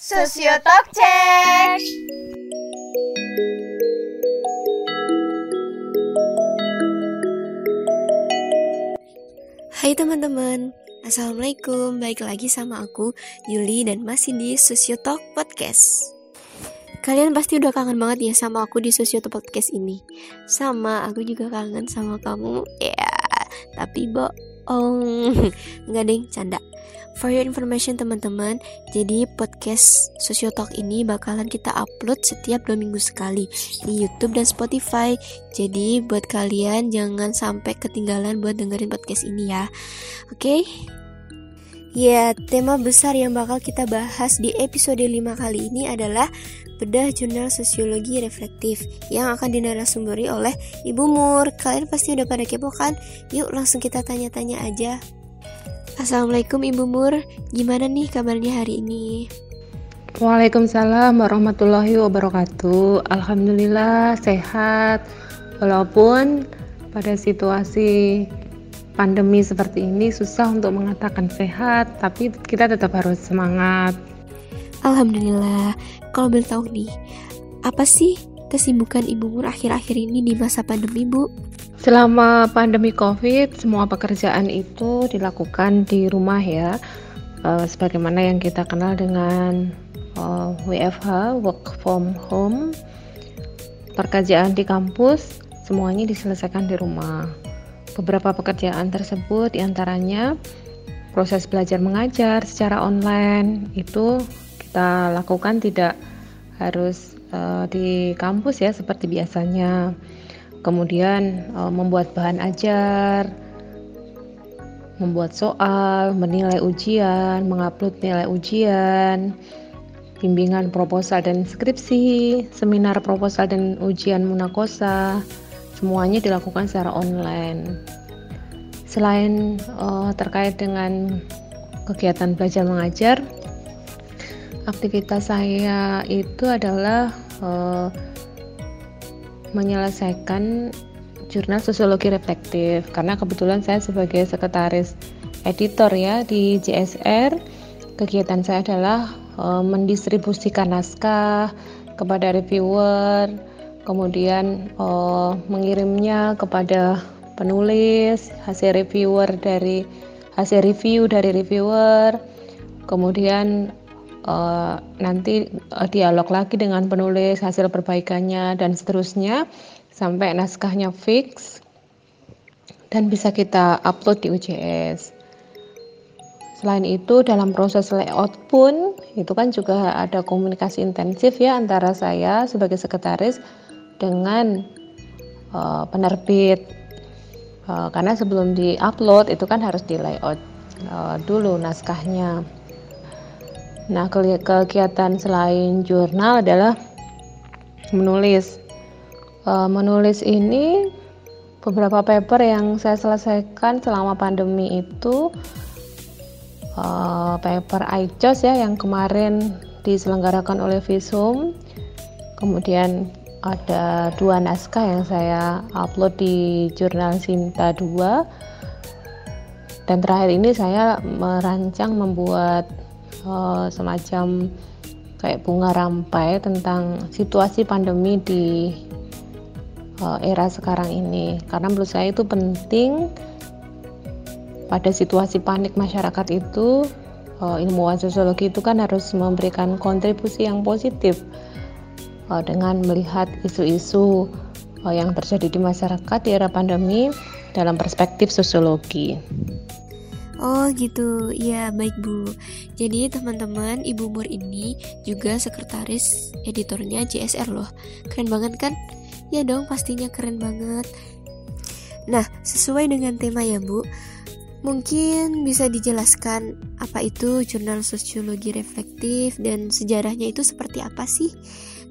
Sosiotalk Check. Hai teman-teman, Assalamualaikum, baik lagi sama aku Yuli dan masih di Sosiotalk Podcast. Kalian pasti udah kangen banget ya sama aku di Sosiotalk Podcast ini. Sama, aku juga kangen sama kamu. Ya, tapi bohong Enggak deh, canda For your information teman-teman, jadi podcast Sosiotalk ini bakalan kita upload setiap dua minggu sekali di YouTube dan Spotify. Jadi buat kalian jangan sampai ketinggalan buat dengerin podcast ini ya. Oke? Okay? Ya, tema besar yang bakal kita bahas di episode 5 kali ini adalah bedah jurnal sosiologi reflektif yang akan dinarasumberi oleh Ibu Mur. Kalian pasti udah pada kepo kan? Yuk langsung kita tanya-tanya aja. Assalamualaikum Ibu Mur, gimana nih kabarnya hari ini? Waalaikumsalam warahmatullahi wabarakatuh. Alhamdulillah sehat. Walaupun pada situasi pandemi seperti ini susah untuk mengatakan sehat, tapi kita tetap harus semangat. Alhamdulillah. Kalau boleh tahu nih, apa sih kesibukan Ibu Mur akhir-akhir ini di masa pandemi, Bu? Selama pandemi COVID, semua pekerjaan itu dilakukan di rumah ya, uh, sebagaimana yang kita kenal dengan uh, eh, WFH (Work from Home). Pekerjaan di kampus semuanya diselesaikan di rumah. Beberapa pekerjaan tersebut di antaranya proses belajar mengajar secara online. Itu kita lakukan tidak harus uh, di kampus ya seperti biasanya. Kemudian uh, membuat bahan ajar, membuat soal, menilai ujian, mengupload nilai ujian, bimbingan proposal dan skripsi, seminar proposal dan ujian munakosa, semuanya dilakukan secara online. Selain uh, terkait dengan kegiatan belajar mengajar, aktivitas saya itu adalah uh, menyelesaikan jurnal sosiologi reflektif karena kebetulan saya sebagai sekretaris editor ya di JSR kegiatan saya adalah e, mendistribusikan naskah kepada reviewer kemudian e, mengirimnya kepada penulis hasil reviewer dari hasil review dari reviewer kemudian uh, nanti uh, dialog lagi dengan penulis hasil perbaikannya dan seterusnya sampai naskahnya fix dan bisa kita upload di UJS. Selain itu dalam proses layout pun itu kan juga ada komunikasi intensif ya antara saya sebagai sekretaris dengan uh, penerbit uh, karena sebelum di-upload itu kan harus di layout uh, dulu naskahnya. Nah, kegiatan selain jurnal adalah menulis. Uh, menulis ini beberapa paper yang saya selesaikan selama pandemi itu uh, paper ICOS ya yang kemarin diselenggarakan oleh Visum. Kemudian ada dua naskah yang saya upload di jurnal Sinta 2 dan terakhir ini saya merancang membuat uh, semacam kayak bunga rampai tentang situasi pandemi di uh, era sekarang ini. Karena menurut saya itu penting pada situasi panik masyarakat itu uh, ilmuwan sosiologi itu kan harus memberikan kontribusi yang positif uh, dengan melihat isu-isu uh, yang terjadi di masyarakat di era pandemi dalam perspektif sosiologi. Oh gitu, ya baik Bu. Jadi teman-teman, Ibu Mur ini juga sekretaris editornya JSR loh. Keren banget kan? Ya dong, pastinya keren banget. Nah, sesuai dengan tema ya Bu, mungkin bisa dijelaskan apa itu jurnal sosiologi reflektif dan sejarahnya itu seperti apa sih?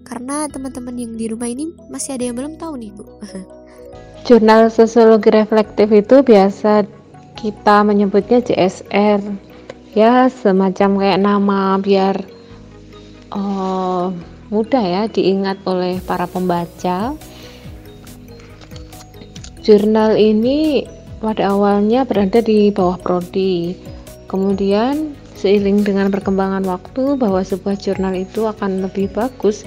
Karena teman-teman yang di rumah ini masih ada yang belum tahu nih Bu. Jurnal sosiologi reflektif itu biasa kita menyebutnya JSR ya semacam kayak nama biar uh, mudah ya diingat oleh para pembaca. Jurnal ini pada awalnya berada di bawah prodi. Kemudian seiring dengan perkembangan waktu bahwa sebuah jurnal itu akan lebih bagus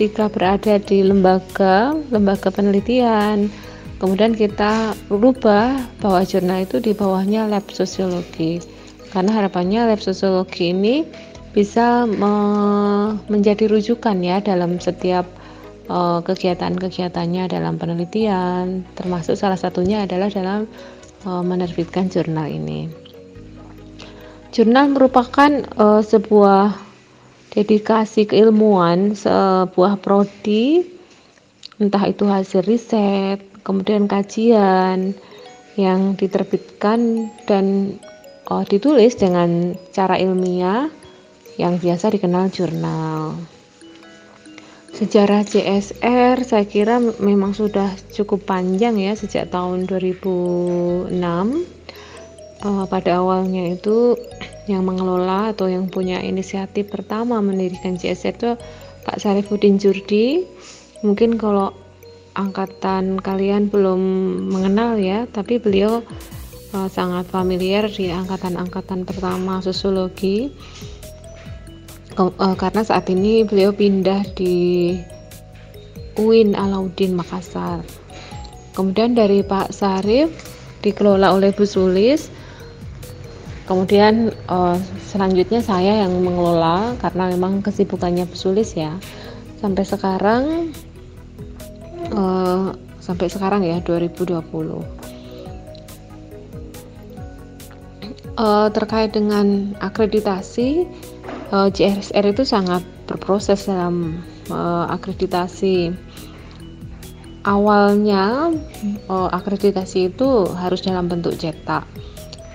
jika berada di lembaga lembaga penelitian. Kemudian kita rubah bahwa jurnal itu di bawahnya lab sosiologi. Karena harapannya lab sosiologi ini bisa me menjadi rujukan ya dalam setiap uh, kegiatan-kegiatannya dalam penelitian. Termasuk salah satunya adalah dalam uh, menerbitkan jurnal ini. Jurnal merupakan uh, sebuah dedikasi keilmuan, sebuah prodi, entah itu hasil riset, kemudian kajian yang diterbitkan dan uh, ditulis dengan cara ilmiah yang biasa dikenal jurnal. Sejarah CSR saya kira memang sudah cukup panjang ya sejak tahun 2006 uh, pada awalnya itu yang mengelola atau yang punya inisiatif pertama mendirikan CSR itu Pak Sarifudin Jurdi. Mungkin kalau angkatan kalian belum mengenal ya tapi beliau uh, sangat familiar di angkatan-angkatan pertama sosiologi. Uh, karena saat ini beliau pindah di UIN Alauddin Makassar. Kemudian dari Pak Sarif dikelola oleh Bu Sulis kemudian uh, selanjutnya saya yang mengelola karena memang kesibukannya Bu Sulis ya. Sampai sekarang uh, sampai sekarang ya 2020 uh, terkait dengan akreditasi uh, JSR itu sangat berproses dalam uh, akreditasi. Awalnya uh, akreditasi itu harus dalam bentuk cetak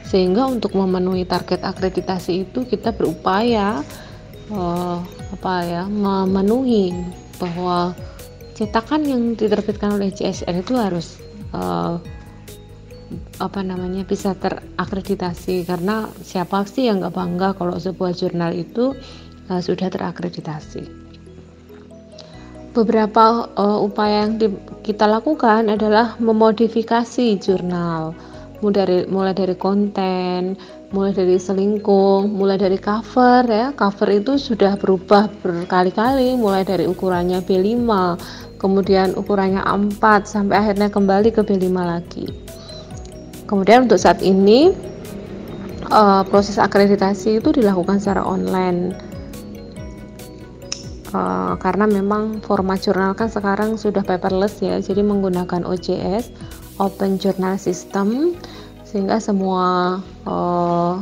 sehingga untuk memenuhi target akreditasi itu kita berupaya uh, apa ya memenuhi bahwa cetakan yang diterbitkan oleh CSR itu harus uh, apa namanya bisa terakreditasi karena siapa sih yang nggak bangga kalau sebuah jurnal itu uh, sudah terakreditasi. Beberapa uh, upaya yang di, kita lakukan adalah memodifikasi jurnal, mulai dari mulai dari konten, mulai dari selingkuh, mulai dari cover ya. Cover itu sudah berubah berkali-kali, mulai dari ukurannya B5, kemudian ukurannya A4 sampai akhirnya kembali ke B5 lagi. Kemudian untuk saat ini uh, proses akreditasi itu dilakukan secara online uh, karena memang format jurnal kan sekarang sudah paperless ya, jadi menggunakan OJS (Open Journal System) sehingga semua uh,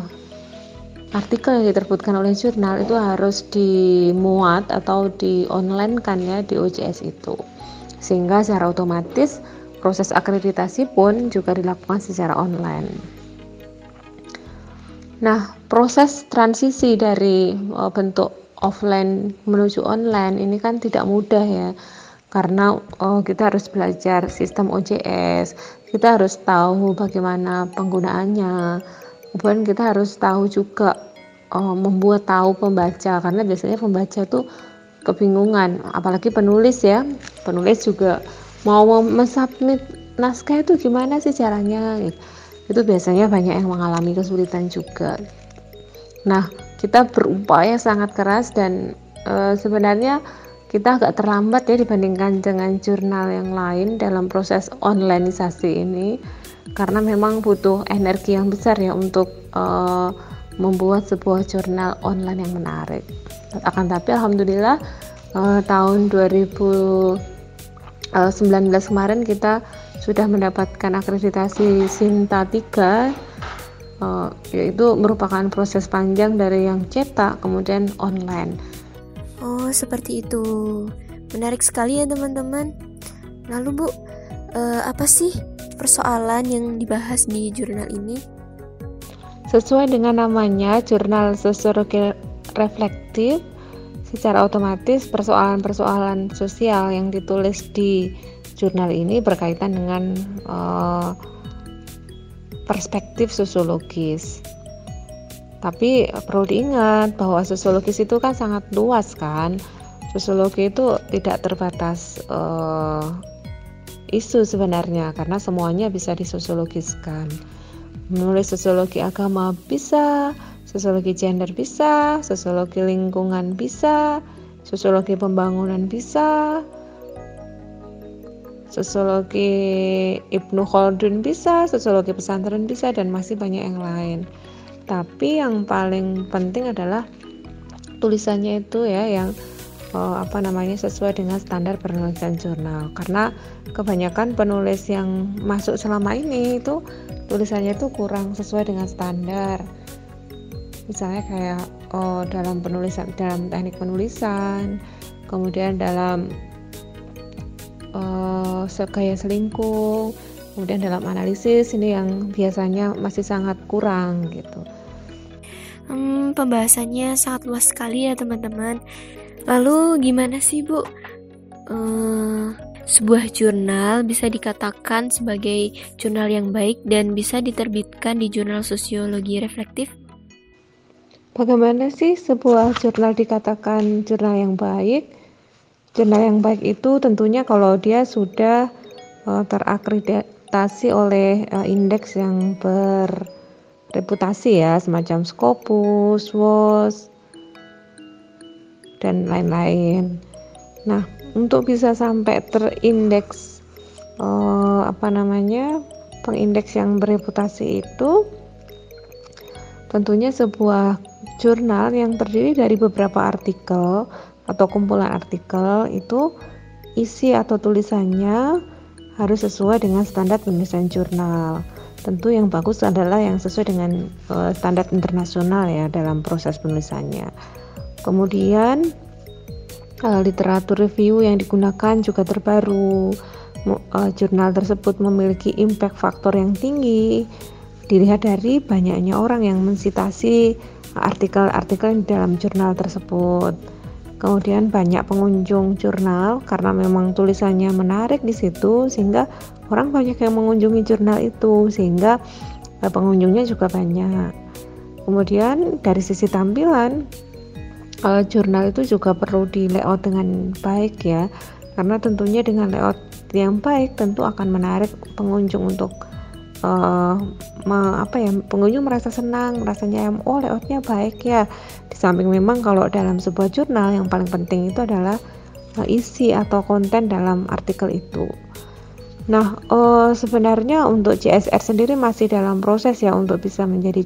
artikel yang diterbitkan oleh jurnal itu harus dimuat atau di online kan ya di OJS itu sehingga secara otomatis proses akreditasi pun juga dilakukan secara online. Nah, proses transisi dari uh, bentuk offline menuju online ini kan tidak mudah ya. Karena uh, kita harus belajar sistem OJS, kita harus tahu bagaimana penggunaannya. Kemudian kita harus tahu juga uh, membuat tahu pembaca karena biasanya pembaca tuh kebingungan, apalagi penulis ya. Penulis juga mau mensubmit naskah itu gimana sih caranya itu biasanya banyak yang mengalami kesulitan juga nah kita berupaya sangat keras dan e, sebenarnya kita agak terlambat ya dibandingkan dengan jurnal yang lain dalam proses onlineisasi ini karena memang butuh energi yang besar ya untuk e, membuat sebuah jurnal online yang menarik akan tapi alhamdulillah e, tahun 2000 19 eh, kemarin kita sudah mendapatkan akreditasi Sinta 3 uh, yaitu merupakan proses panjang dari yang cetak kemudian online. Oh, seperti itu. Menarik sekali ya teman-teman. Lalu Bu, uh, apa sih persoalan yang dibahas di jurnal ini? Sesuai dengan namanya, jurnal sosiologi reflektif Secara otomatis persoalan-persoalan sosial yang ditulis di jurnal ini berkaitan dengan uh, perspektif sosiologis. Tapi perlu diingat bahwa sosiologis itu kan sangat luas kan. Sosiologi itu tidak terbatas uh, isu sebenarnya karena semuanya bisa disosiologiskan. Menulis sosiologi agama bisa, Sosiologi gender bisa, sosiologi lingkungan bisa, sosiologi pembangunan bisa, sosiologi Ibnu Khaldun bisa, sosiologi pesantren bisa, dan masih banyak yang lain. Tapi yang paling penting adalah tulisannya itu ya yang uh, apa namanya sesuai dengan standar penulisan jurnal. Karena kebanyakan penulis yang masuk selama ini itu tulisannya itu kurang sesuai dengan standar. Misalnya kayak oh, dalam penulisan dalam teknik penulisan, kemudian dalam uh, gaya selingkuh kemudian dalam analisis ini yang biasanya masih sangat kurang gitu hmm, pembahasannya sangat luas sekali ya teman-teman. Lalu gimana sih bu? Uh, sebuah jurnal bisa dikatakan sebagai jurnal yang baik dan bisa diterbitkan di jurnal sosiologi reflektif? Bagaimana sih sebuah jurnal dikatakan jurnal yang baik? Jurnal yang baik itu tentunya kalau dia sudah uh, terakreditasi oleh uh, indeks yang berreputasi ya, semacam Scopus, WOS, dan lain-lain. Nah, untuk bisa sampai terindeks uh, apa namanya pengindeks yang bereputasi itu tentunya sebuah jurnal yang terdiri dari beberapa artikel atau kumpulan artikel itu isi atau tulisannya harus sesuai dengan standar penulisan jurnal. Tentu yang bagus adalah yang sesuai dengan uh, standar internasional ya dalam proses penulisannya. Kemudian uh, literatur review yang digunakan juga terbaru. Uh, jurnal tersebut memiliki impact faktor yang tinggi. Dilihat dari banyaknya orang yang mensitasi artikel-artikel dalam jurnal tersebut kemudian banyak pengunjung jurnal karena memang tulisannya menarik di situ sehingga orang banyak yang mengunjungi jurnal itu sehingga eh, pengunjungnya juga banyak. Kemudian dari sisi tampilan uh, jurnal itu juga perlu di layout dengan baik ya. Karena tentunya dengan layout yang baik tentu akan menarik pengunjung untuk uh, me, apa ya pengunjung merasa senang rasanya oh layoutnya baik ya. Di samping memang kalau dalam sebuah jurnal yang paling penting itu adalah uh, isi atau konten dalam artikel itu. Nah uh, sebenarnya untuk CSR sendiri masih dalam proses ya untuk bisa menjadi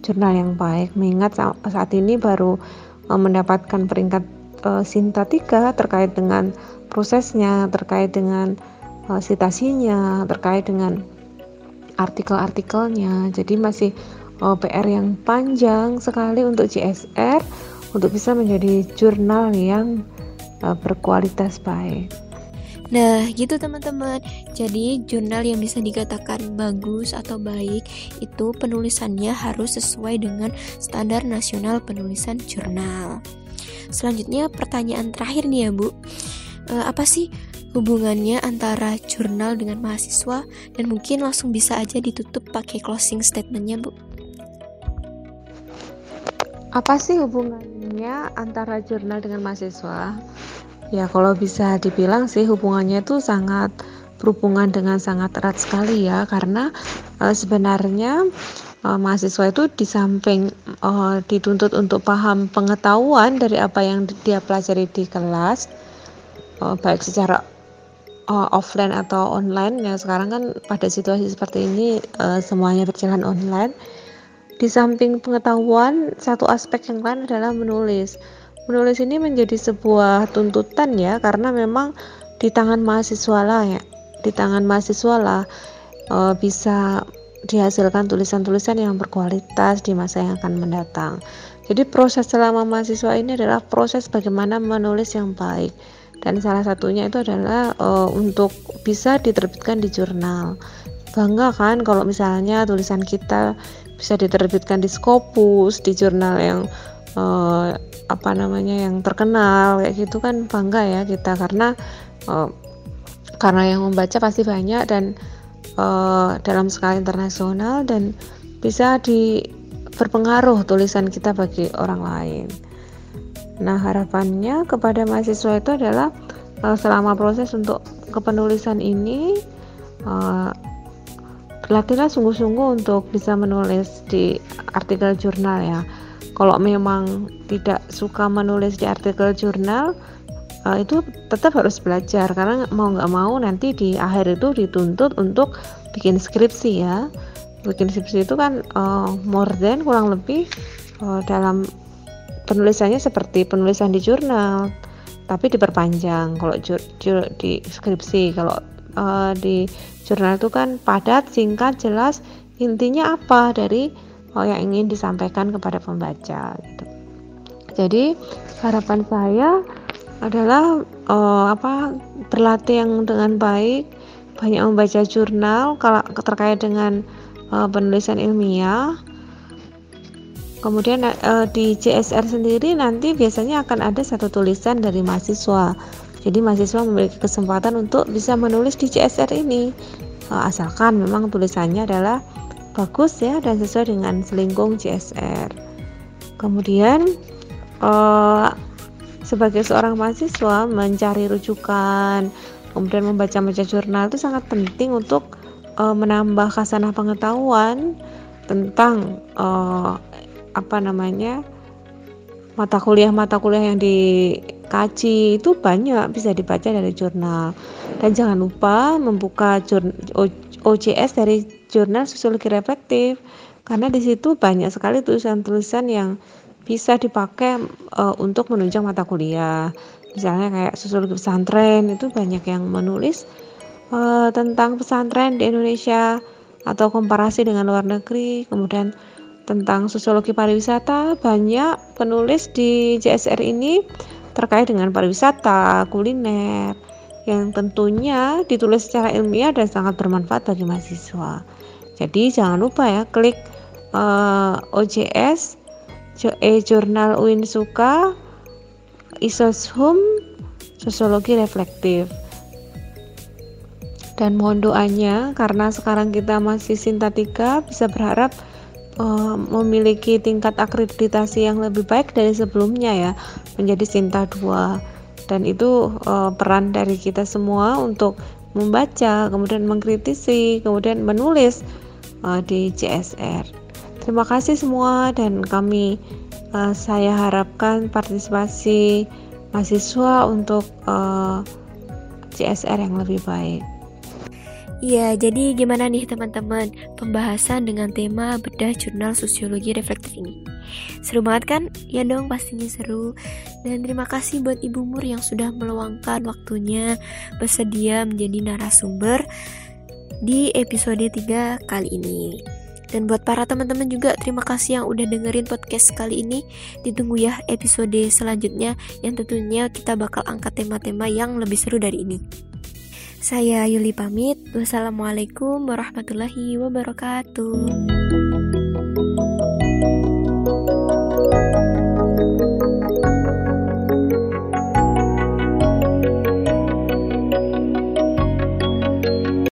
jurnal yang baik. Mengingat saat ini baru uh, mendapatkan peringkat uh, Sinta 3 terkait dengan prosesnya terkait dengan uh, citasinya terkait dengan artikel-artikelnya. Jadi masih oh, PR yang panjang sekali untuk CSR untuk bisa menjadi jurnal yang uh, berkualitas baik. Nah, gitu teman-teman. Jadi, jurnal yang bisa dikatakan bagus atau baik itu penulisannya harus sesuai dengan standar nasional penulisan jurnal. Selanjutnya, pertanyaan terakhir nih ya, Bu. Uh, apa sih hubungannya antara jurnal dengan mahasiswa dan mungkin langsung bisa aja ditutup pakai closing statementnya Bu. Apa sih hubungannya antara jurnal dengan mahasiswa? Ya kalau bisa dibilang sih hubungannya itu sangat berhubungan dengan sangat erat sekali ya karena e, sebenarnya e, mahasiswa itu di samping e, dituntut untuk paham pengetahuan dari apa yang dia pelajari di kelas baik secara uh, offline atau online ya sekarang kan pada situasi seperti ini uh, semuanya berjalan online. Di samping pengetahuan satu aspek yang lain adalah menulis. Menulis ini menjadi sebuah tuntutan ya karena memang di tangan mahasiswa lah ya di tangan mahasiswa lah uh, bisa dihasilkan tulisan-tulisan yang berkualitas di masa yang akan mendatang. Jadi proses selama mahasiswa ini adalah proses bagaimana menulis yang baik dan salah satunya itu adalah uh, untuk bisa diterbitkan di jurnal bangga kan kalau misalnya tulisan kita bisa diterbitkan di Scopus di jurnal yang uh, apa namanya yang terkenal kayak gitu kan bangga ya kita karena uh, karena yang membaca pasti banyak dan uh, dalam skala internasional dan bisa di berpengaruh tulisan kita bagi orang lain. Nah, harapannya kepada mahasiswa itu adalah uh, selama proses untuk kepenulisan ini uh, latihlah sungguh-sungguh untuk bisa menulis di artikel jurnal ya. Kalau memang tidak suka menulis di artikel jurnal uh, itu tetap harus belajar. Karena mau nggak mau nanti di akhir itu dituntut untuk bikin skripsi ya. Bikin skripsi itu kan uh, more than kurang lebih uh, dalam penulisannya seperti penulisan di jurnal tapi diperpanjang kalau jur, jur, di skripsi kalau uh, di jurnal itu kan padat singkat jelas intinya apa dari uh, yang ingin disampaikan kepada pembaca gitu. jadi harapan saya adalah uh, apa berlatih yang dengan baik banyak membaca jurnal kalau terkait dengan uh, penulisan ilmiah Kemudian uh, di CSR sendiri nanti biasanya akan ada satu tulisan dari mahasiswa. Jadi mahasiswa memiliki kesempatan untuk bisa menulis di CSR ini. Uh, asalkan memang tulisannya adalah bagus ya dan sesuai dengan selingkung CSR. Kemudian uh, sebagai seorang mahasiswa mencari rujukan, kemudian membaca-baca jurnal itu sangat penting untuk uh, menambah kasanah pengetahuan tentang uh, apa namanya mata kuliah mata kuliah yang dikaji itu banyak bisa dibaca dari jurnal. Dan jangan lupa membuka OJS dari jurnal sosiologi reflektif karena di situ banyak sekali tulisan-tulisan yang bisa dipakai uh, untuk menunjang mata kuliah. Misalnya kayak sosiologi pesantren itu banyak yang menulis uh, tentang pesantren di Indonesia atau komparasi dengan luar negeri. Kemudian tentang sosiologi pariwisata banyak penulis di JSR ini terkait dengan pariwisata, kuliner yang tentunya ditulis secara ilmiah dan sangat bermanfaat bagi mahasiswa. Jadi jangan lupa ya klik uh, eh, OJS e-jurnal UIN Suka Isoshum Sosiologi Reflektif dan mohon doanya karena sekarang kita masih Sinta 3 bisa berharap uh, memiliki tingkat akreditasi yang lebih baik dari sebelumnya ya menjadi Sinta 2 dan itu uh, peran dari kita semua untuk membaca kemudian mengkritisi kemudian menulis uh, di CSR terima kasih semua dan kami uh, saya harapkan partisipasi mahasiswa untuk uh, CSR yang lebih baik Iya, jadi gimana nih teman-teman pembahasan dengan tema bedah jurnal sosiologi reflektif ini? Seru banget kan? Ya dong, pastinya seru. Dan terima kasih buat Ibu Mur yang sudah meluangkan waktunya bersedia menjadi narasumber di episode 3 kali ini. Dan buat para teman-teman juga terima kasih yang udah dengerin podcast kali ini. Ditunggu ya episode selanjutnya yang tentunya kita bakal angkat tema-tema yang lebih seru dari ini. Saya Yuli pamit. Wassalamualaikum warahmatullahi wabarakatuh.